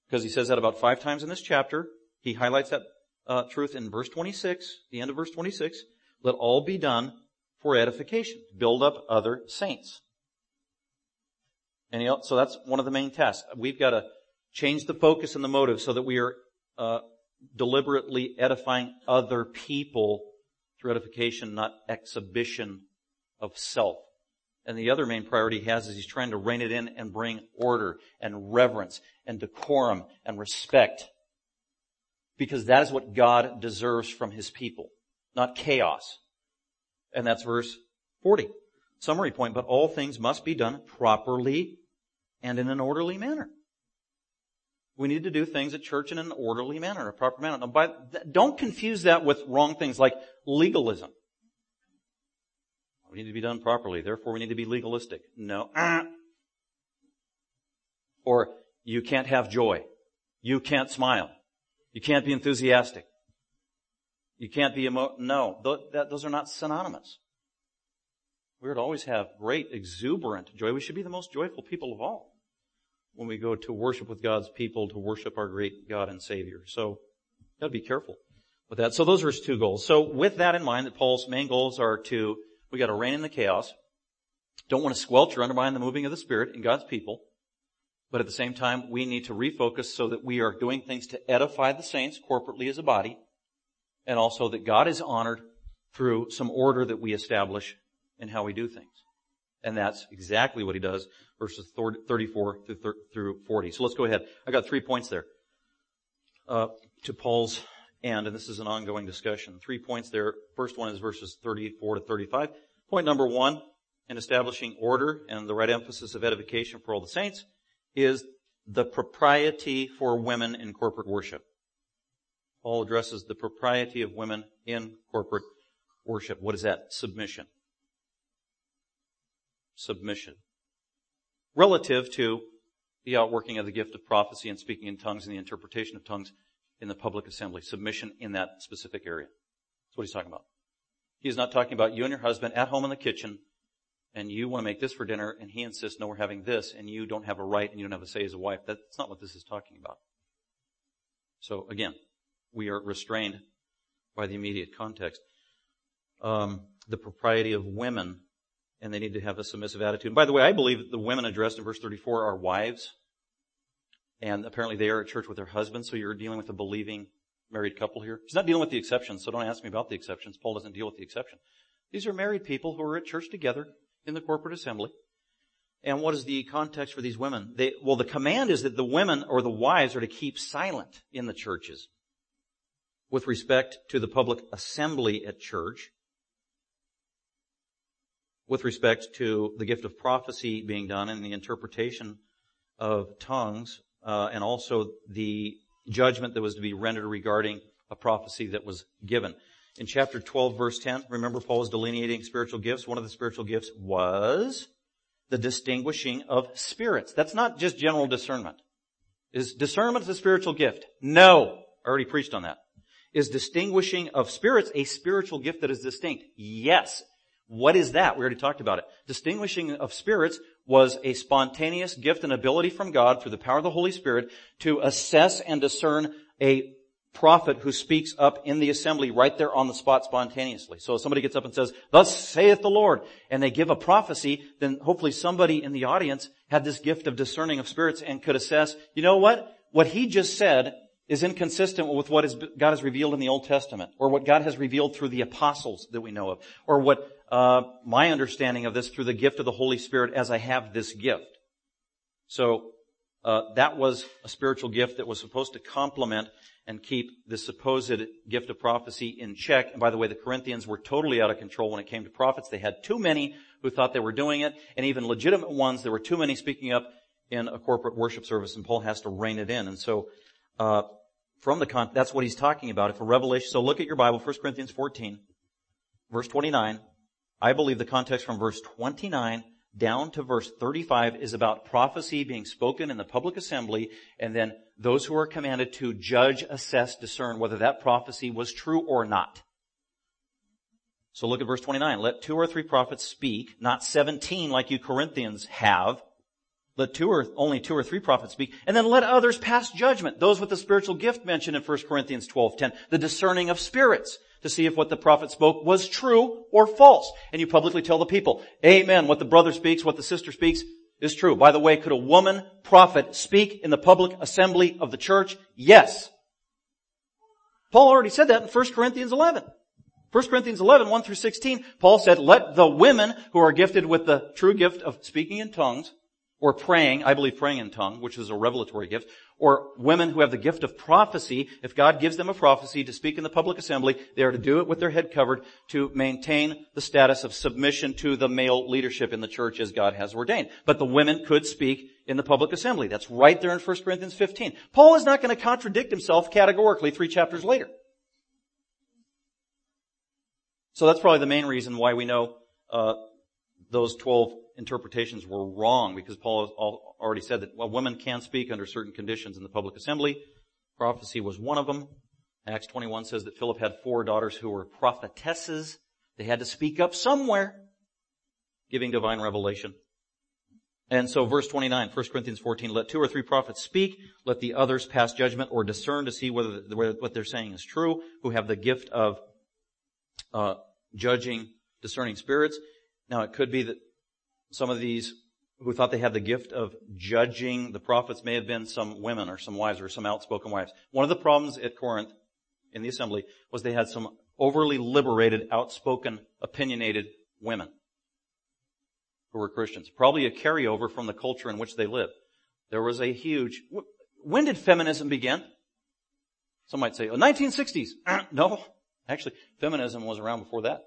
because he says that about five times in this chapter. He highlights that uh, truth in verse 26, the end of verse 26. Let all be done for edification, build up other saints. And know, so that's one of the main tasks. We've got to change the focus and the motive so that we are uh, deliberately edifying other people through edification, not exhibition of self. And the other main priority he has is he's trying to rein it in and bring order and reverence and decorum and respect. Because that is what God deserves from his people, not chaos. And that's verse 40. Summary point, but all things must be done properly and in an orderly manner. We need to do things at church in an orderly manner, a proper manner. Now, by, don't confuse that with wrong things like legalism. We need to be done properly. Therefore, we need to be legalistic. No. *clears throat* Or you can't have joy. You can't smile. You can't be enthusiastic. You can't be emo, no, th- that, those are not synonymous. We are to always have great, exuberant joy. We should be the most joyful people of all when we go to worship with God's people, to worship our great God and Savior. So, gotta be careful with that. So those are his two goals. So with that in mind, that Paul's main goals are to, we gotta rein in the chaos. Don't want to squelch or undermine the moving of the Spirit in God's people. But at the same time, we need to refocus so that we are doing things to edify the saints corporately as a body, and also that God is honored through some order that we establish in how we do things. And that's exactly what he does, verses 34 through 40. So let's go ahead. I got three points there. Uh, to Paul's end, and this is an ongoing discussion. Three points there. First one is verses 34 to 35. Point number one, in establishing order and the right emphasis of edification for all the saints, is the propriety for women in corporate worship. Paul addresses the propriety of women in corporate worship. What is that? Submission. Submission. Relative to the outworking of the gift of prophecy and speaking in tongues and the interpretation of tongues in the public assembly. Submission in that specific area. That's what he's talking about. He's not talking about you and your husband at home in the kitchen and you want to make this for dinner and he insists, no, we're having this and you don't have a right and you don't have a say as a wife. That's not what this is talking about. So again, we are restrained by the immediate context. Um, the propriety of women and they need to have a submissive attitude. And by the way, I believe the women addressed in verse 34 are wives. And apparently they are at church with their husbands, so you're dealing with a believing married couple here. He's not dealing with the exceptions, so don't ask me about the exceptions. Paul doesn't deal with the exception. These are married people who are at church together in the corporate assembly. And what is the context for these women? They, well, the command is that the women or the wives are to keep silent in the churches with respect to the public assembly at church, with respect to the gift of prophecy being done and the interpretation of tongues, uh, and also the judgment that was to be rendered regarding a prophecy that was given. In chapter 12 verse 10, remember Paul was delineating spiritual gifts. One of the spiritual gifts was the distinguishing of spirits. That's not just general discernment. Is discernment a spiritual gift? No. I already preached on that. Is distinguishing of spirits a spiritual gift that is distinct? Yes. What is that? We already talked about it. Distinguishing of spirits was a spontaneous gift and ability from God through the power of the Holy Spirit to assess and discern a prophet who speaks up in the assembly right there on the spot spontaneously. So if somebody gets up and says, thus saith the Lord, and they give a prophecy, then hopefully somebody in the audience had this gift of discerning of spirits and could assess, you know what? What he just said is inconsistent with what God has revealed in the Old Testament, or what God has revealed through the apostles that we know of, or what uh, my understanding of this through the gift of the Holy Spirit as I have this gift. So uh, that was a spiritual gift that was supposed to complement and keep the supposed gift of prophecy in check. And by the way, the Corinthians were totally out of control when it came to prophets. They had too many who thought they were doing it, and even legitimate ones, there were too many speaking up in a corporate worship service, and Paul has to rein it in. And so, uh, from the con- that's what he's talking about. If a revelation, so look at your Bible, 1 Corinthians 14, verse 29. I believe the context from verse 29 down to verse 35 is about prophecy being spoken in the public assembly and then those who are commanded to judge, assess, discern whether that prophecy was true or not. So look at verse 29. Let two or three prophets speak, not 17 like you Corinthians have. Let two or, only two or three prophets speak, and then let others pass judgment. Those with the spiritual gift mentioned in 1 Corinthians 12:10, the discerning of spirits to see if what the prophet spoke was true or false. And you publicly tell the people, amen, what the brother speaks, what the sister speaks is true. By the way, could a woman prophet speak in the public assembly of the church? Yes. Paul already said that in 1 Corinthians 11. 1 Corinthians 11, 1 through 16, Paul said, let the women who are gifted with the true gift of speaking in tongues or praying, I believe praying in tongue, which is a revelatory gift, or women who have the gift of prophecy, if God gives them a prophecy to speak in the public assembly, they are to do it with their head covered to maintain the status of submission to the male leadership in the church as God has ordained. But the women could speak in the public assembly. That's right there in 1 Corinthians 15. Paul is not going to contradict himself categorically three chapters later. So that's probably the main reason why we know uh, those 12 interpretations were wrong because Paul already said that women can speak under certain conditions in the public assembly. Prophecy was one of them. Acts 21 says that Philip had four daughters who were prophetesses. They had to speak up somewhere, giving divine revelation. And so verse 29, 1 Corinthians 14, let two or three prophets speak, let the others pass judgment or discern to see whether, whether what they're saying is true, who have the gift of uh, judging, discerning spirits. Now it could be that some of these who thought they had the gift of judging the prophets may have been some women or some wives or some outspoken wives. One of the problems at Corinth in the assembly was they had some overly liberated, outspoken, opinionated women who were Christians. Probably a carryover from the culture in which they lived. There was a huge, when did feminism begin? Some might say, oh, 1960s. *clears throat* no. Actually, feminism was around before that.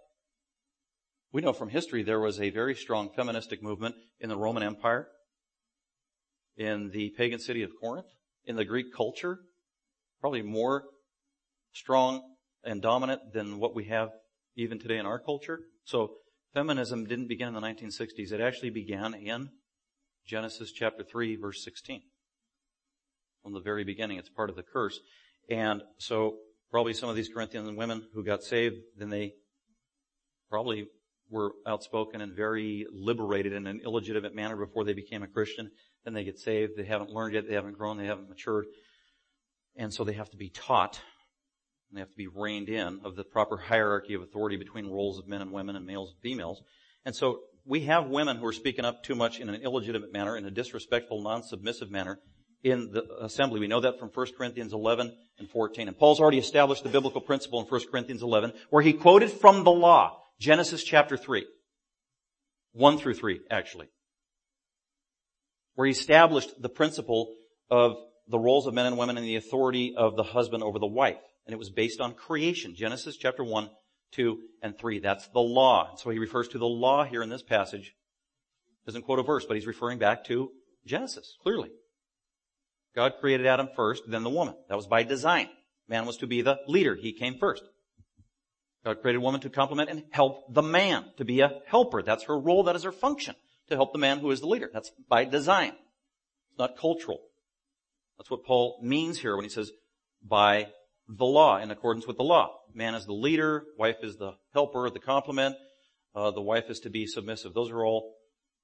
We know from history there was a very strong feministic movement in the Roman Empire, in the pagan city of Corinth, in the Greek culture, probably more strong and dominant than what we have even today in our culture. So feminism didn't begin in the 1960s. It actually began in Genesis chapter 3 verse 16. From the very beginning, it's part of the curse. And so probably some of these Corinthian women who got saved, then they probably were outspoken and very liberated in an illegitimate manner before they became a Christian. Then they get saved. They haven't learned yet. They haven't grown. They haven't matured. And so they have to be taught and they have to be reined in of the proper hierarchy of authority between roles of men and women and males and females. And so we have women who are speaking up too much in an illegitimate manner, in a disrespectful, non-submissive manner in the assembly. We know that from 1 Corinthians 11 and 14. And Paul's already established the biblical principle in 1 Corinthians 11 where he quoted from the law, Genesis chapter 3. 1 through 3, actually. Where he established the principle of the roles of men and women and the authority of the husband over the wife and it was based on creation. Genesis chapter 1, 2, and 3. That's the law. So he refers to the law here in this passage. Doesn't quote a verse, but he's referring back to Genesis, clearly. God created Adam first, then the woman. That was by design. Man was to be the leader. He came first. God created woman to complement and help the man, to be a helper. That's her role, that is her function, to help the man who is the leader. That's by design. It's not cultural. That's what Paul means here when he says, by the law, in accordance with the law. Man is the leader, wife is the helper, the complement, uh, the wife is to be submissive. Those are all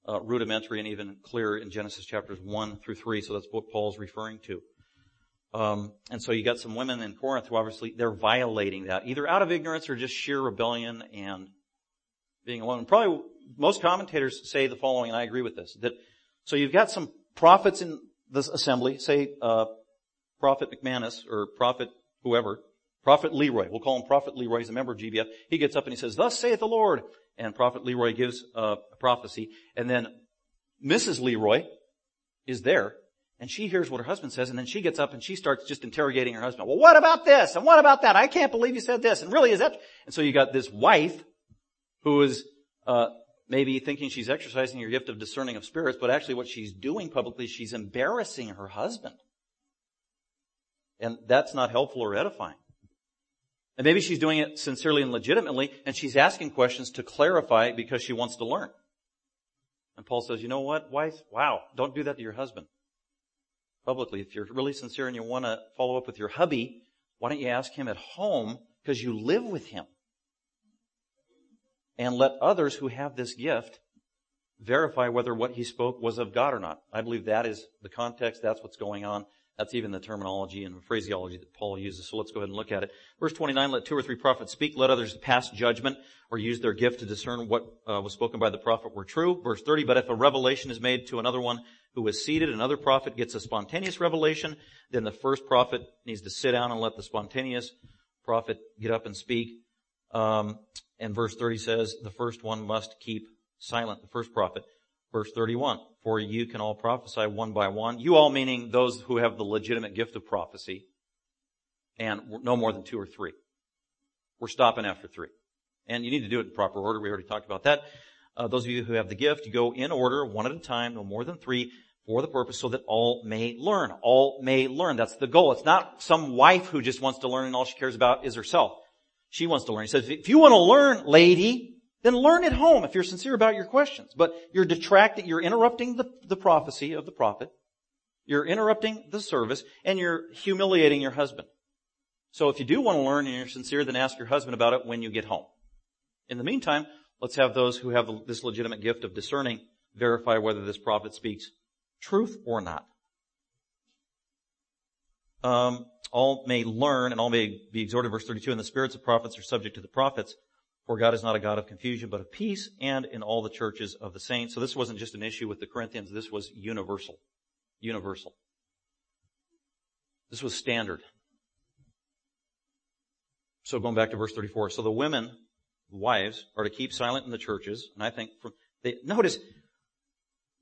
uh, rudimentary and even clear in Genesis chapters 1 through 3, so that's what Paul's referring to. Um, and so you got some women in Corinth who obviously they're violating that, either out of ignorance or just sheer rebellion and being alone. Probably most commentators say the following, and I agree with this, that so you've got some prophets in this assembly, say uh, Prophet McManus or Prophet whoever, Prophet Leroy, we'll call him Prophet Leroy, he's a member of GBF, he gets up and he says, thus saith the Lord, and Prophet Leroy gives a prophecy, and then Mrs. Leroy is there, and she hears what her husband says, and then she gets up and she starts just interrogating her husband. Well, what about this? And what about that? I can't believe you said this. And really, is that? And so you got this wife who is uh, maybe thinking she's exercising her gift of discerning of spirits, but actually what she's doing publicly, she's embarrassing her husband. And that's not helpful or edifying. And maybe she's doing it sincerely and legitimately, and she's asking questions to clarify because she wants to learn. And Paul says, you know what, wife? Wow, don't do that to your husband. Publicly, if you're really sincere and you want to follow up with your hubby, why don't you ask him at home because you live with him? And let others who have this gift verify whether what he spoke was of God or not. I believe that is the context. That's what's going on. That's even the terminology and phraseology that Paul uses. So let's go ahead and look at it. Verse 29, let two or three prophets speak. Let others pass judgment or use their gift to discern what uh, was spoken by the prophet were true. Verse 30, but if a revelation is made to another one who is seated, another prophet gets a spontaneous revelation, then the first prophet needs to sit down and let the spontaneous prophet get up and speak. Um, and verse 30 says the first one must keep silent, the first prophet. Verse 31, for you can all prophesy one by one. You all meaning those who have the legitimate gift of prophecy and no more than two or three. We're stopping after three. And you need to do it in proper order. We already talked about that. Uh, those of you who have the gift, you go in order, one at a time, no more than three, for the purpose so that all may learn. All may learn. That's the goal. It's not some wife who just wants to learn and all she cares about is herself. She wants to learn. He says, if you want to learn, lady, then learn at home if you're sincere about your questions. But you're detracting, you're interrupting the, the prophecy of the prophet. You're interrupting the service and you're humiliating your husband. So if you do want to learn and you're sincere, then ask your husband about it when you get home. In the meantime, let's have those who have this legitimate gift of discerning verify whether this prophet speaks truth or not. Um, all may learn and all may be exhorted, verse 32, and the spirits of prophets are subject to the prophets, for God is not a God of confusion, but of peace, and in all the churches of the saints. So this wasn't just an issue with the Corinthians, this was universal. Universal. This was standard. So going back to verse 34, so the women, wives, are to keep silent in the churches, and I think from, they, notice,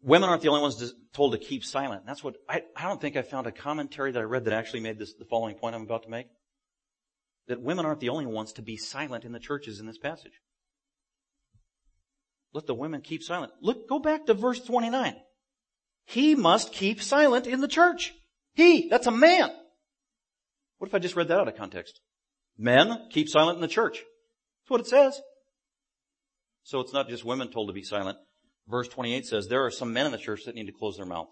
women aren't the only ones told to keep silent. That's what, I, I don't think I found a commentary that I read that actually made this, the following point I'm about to make. That women aren't the only ones to be silent in the churches in this passage. Let the women keep silent. Look, go back to verse 29. He must keep silent in the church. He, that's a man. What if I just read that out of context? Men, keep silent in the church. That's what it says. So it's not just women told to be silent. Verse 28 says there are some men in the church that need to close their mouth.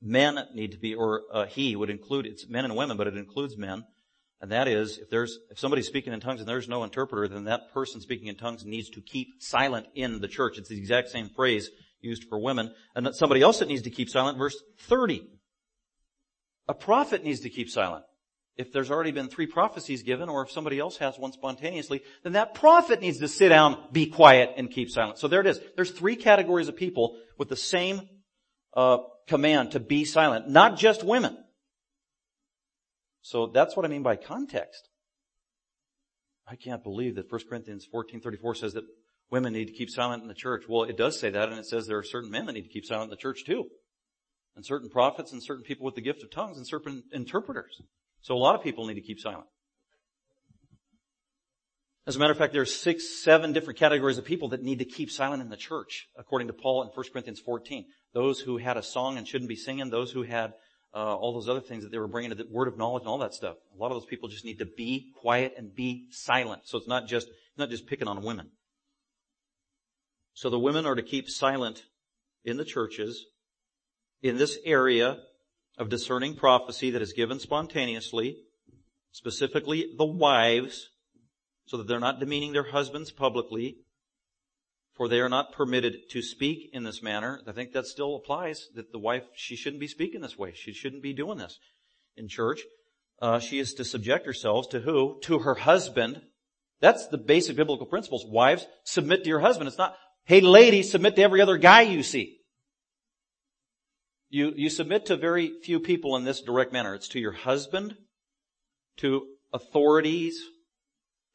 Men need to be, or uh, he would include, it's men and women, but it includes men. And that is, if there's, if somebody's speaking in tongues and there's no interpreter, then that person speaking in tongues needs to keep silent in the church. It's the exact same phrase used for women. And somebody else that needs to keep silent, verse 30. A prophet needs to keep silent if there's already been three prophecies given, or if somebody else has one spontaneously, then that prophet needs to sit down, be quiet, and keep silent. So there it is. There's three categories of people with the same uh, command to be silent, not just women. So that's what I mean by context. I can't believe that 1 Corinthians 14:34 says that women need to keep silent in the church. Well, it does say that, and it says there are certain men that need to keep silent in the church too, and certain prophets, and certain people with the gift of tongues, and certain interpreters. So a lot of people need to keep silent. As a matter of fact, there are six, seven different categories of people that need to keep silent in the church, according to Paul in 1 Corinthians 14. Those who had a song and shouldn't be singing, those who had uh, all those other things that they were bringing to the word of knowledge and all that stuff. A lot of those people just need to be quiet and be silent. So it's not just not just picking on women. So the women are to keep silent in the churches in this area of discerning prophecy that is given spontaneously, specifically the wives, so that they're not demeaning their husbands publicly, for they are not permitted to speak in this manner. I think that still applies, that the wife, she shouldn't be speaking this way. She shouldn't be doing this in church. Uh, she is to subject herself to who? To her husband. That's the basic biblical principles. Wives, submit to your husband. It's not, hey ladies, submit to every other guy you see. You, you submit to very few people in this direct manner. It's to your husband, to authorities,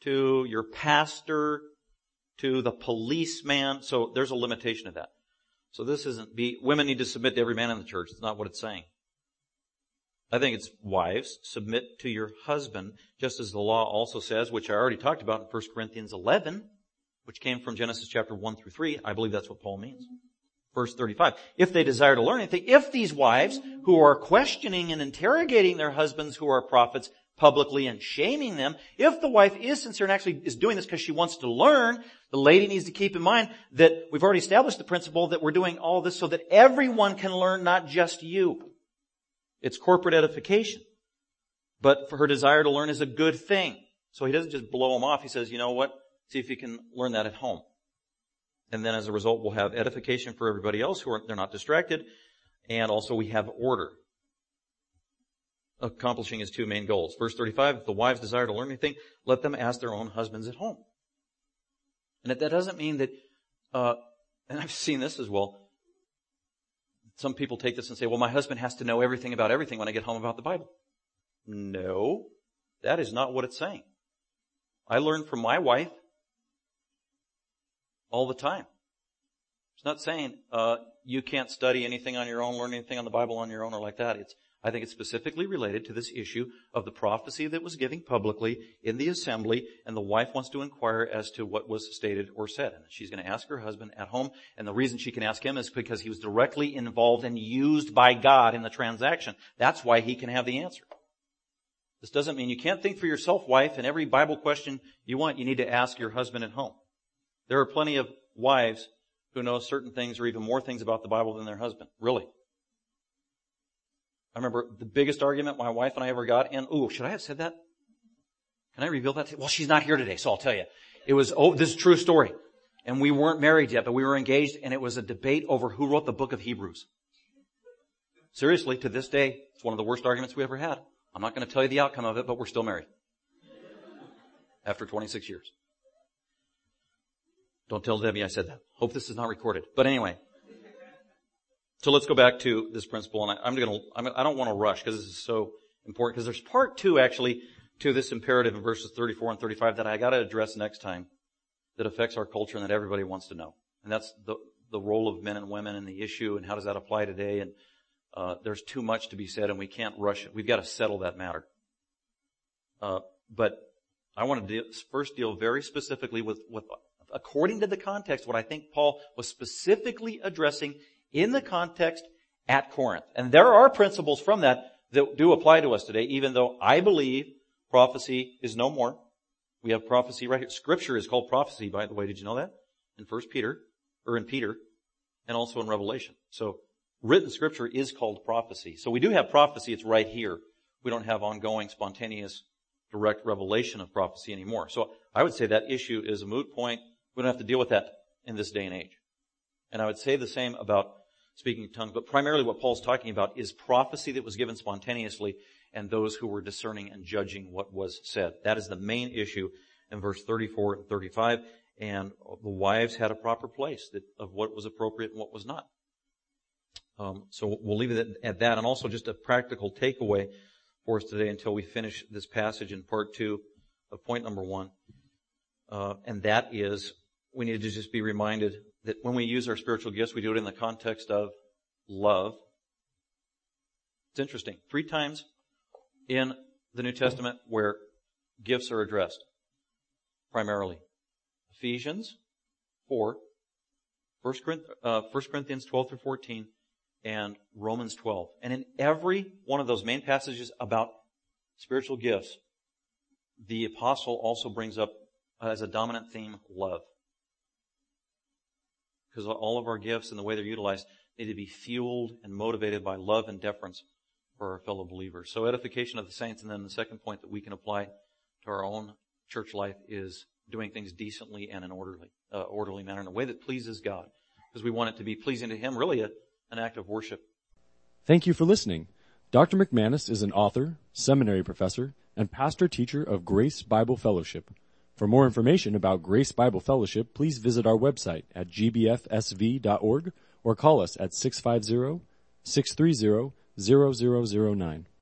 to your pastor, to the policeman. So there's a limitation of that. So this isn't be, women need to submit to every man in the church. It's not what it's saying. I think it's wives, submit to your husband, just as the law also says, which I already talked about in 1 Corinthians 11, which came from Genesis chapter 1 through 3. I believe that's what Paul means verse 35. If they desire to learn anything, if these wives who are questioning and interrogating their husbands who are prophets publicly and shaming them, if the wife is sincere and actually is doing this because she wants to learn, the lady needs to keep in mind that we've already established the principle that we're doing all this so that everyone can learn, not just you. It's corporate edification. But for her desire to learn is a good thing. So he doesn't just blow them off. He says, you know what? See if you can learn that at home. And then as a result, we'll have edification for everybody else who are, they're not distracted. And also we have order. Accomplishing his two main goals. Verse 35, if the wives desire to learn anything, let them ask their own husbands at home. And that doesn't mean that, uh, and I've seen this as well. Some people take this and say, well, my husband has to know everything about everything when I get home about the Bible. No, that is not what it's saying. I learned from my wife all the time. It's not saying uh, you can't study anything on your own, learn anything on the Bible on your own, or like that. It's I think it's specifically related to this issue of the prophecy that was given publicly in the assembly, and the wife wants to inquire as to what was stated or said. And she's going to ask her husband at home, and the reason she can ask him is because he was directly involved and used by God in the transaction. That's why he can have the answer. This doesn't mean you can't think for yourself, wife, and every Bible question you want, you need to ask your husband at home. There are plenty of wives who know certain things or even more things about the Bible than their husband. Really. I remember the biggest argument my wife and I ever got in. Ooh, should I have said that? Can I reveal that? Well, she's not here today, so I'll tell you. It was, oh, this is true story. And we weren't married yet, but we were engaged and it was a debate over who wrote the book of Hebrews. Seriously, to this day, it's one of the worst arguments we ever had. I'm not going to tell you the outcome of it, but we're still married. After 26 years. Don't tell Debbie I said that. Hope this is not recorded. But anyway. So let's go back to this principle and I, am gonna, I'm, I don't want to rush because this is so important because there's part two actually to this imperative in verses 34 and 35 that I gotta address next time that affects our culture and that everybody wants to know. And that's the, the role of men and women and the issue and how does that apply today and uh, there's too much to be said and we can't rush it. We've got to settle that matter. Uh, but I want to deal, first deal very specifically with, with, according to the context, what I think Paul was specifically addressing in the context at Corinth. And there are principles from that that do apply to us today, even though I believe prophecy is no more. We have prophecy right here. Scripture is called prophecy, by the way. Did you know that? In First Peter, or in Peter, and also in Revelation. So written scripture is called prophecy. So we do have prophecy, it's right here. We don't have ongoing, spontaneous, direct revelation of prophecy anymore. So I would say that issue is a moot point. We don't have to deal with that in this day and age. And I would say the same about speaking in tongues, but primarily what Paul's talking about is prophecy that was given spontaneously and those who were discerning and judging what was said. That is the main issue in verse 34 and 35. And the wives had a proper place that, of what was appropriate and what was not. Um, so we'll leave it at that. And also just a practical takeaway for us today until we finish this passage in part two of point number one. Uh, and that is we need to just be reminded that when we use our spiritual gifts, we do it in the context of love. It's interesting. Three times in the New Testament where gifts are addressed, primarily. Ephesians 4, 1 uh, Corinthians 12 through 14, and Romans 12. And in every one of those main passages about spiritual gifts, the apostle also brings up as a dominant theme love. Because all of our gifts and the way they're utilized need to be fueled and motivated by love and deference for our fellow believers. So edification of the saints, and then the second point that we can apply to our own church life is doing things decently and in orderly, uh, orderly manner in a way that pleases God. Because we want it to be pleasing to Him, really a, an act of worship. Thank you for listening. Dr. McManus is an author, seminary professor, and pastor teacher of Grace Bible Fellowship. For more information about Grace Bible Fellowship, please visit our website at gbfsv.org or call us at 650 630 0009.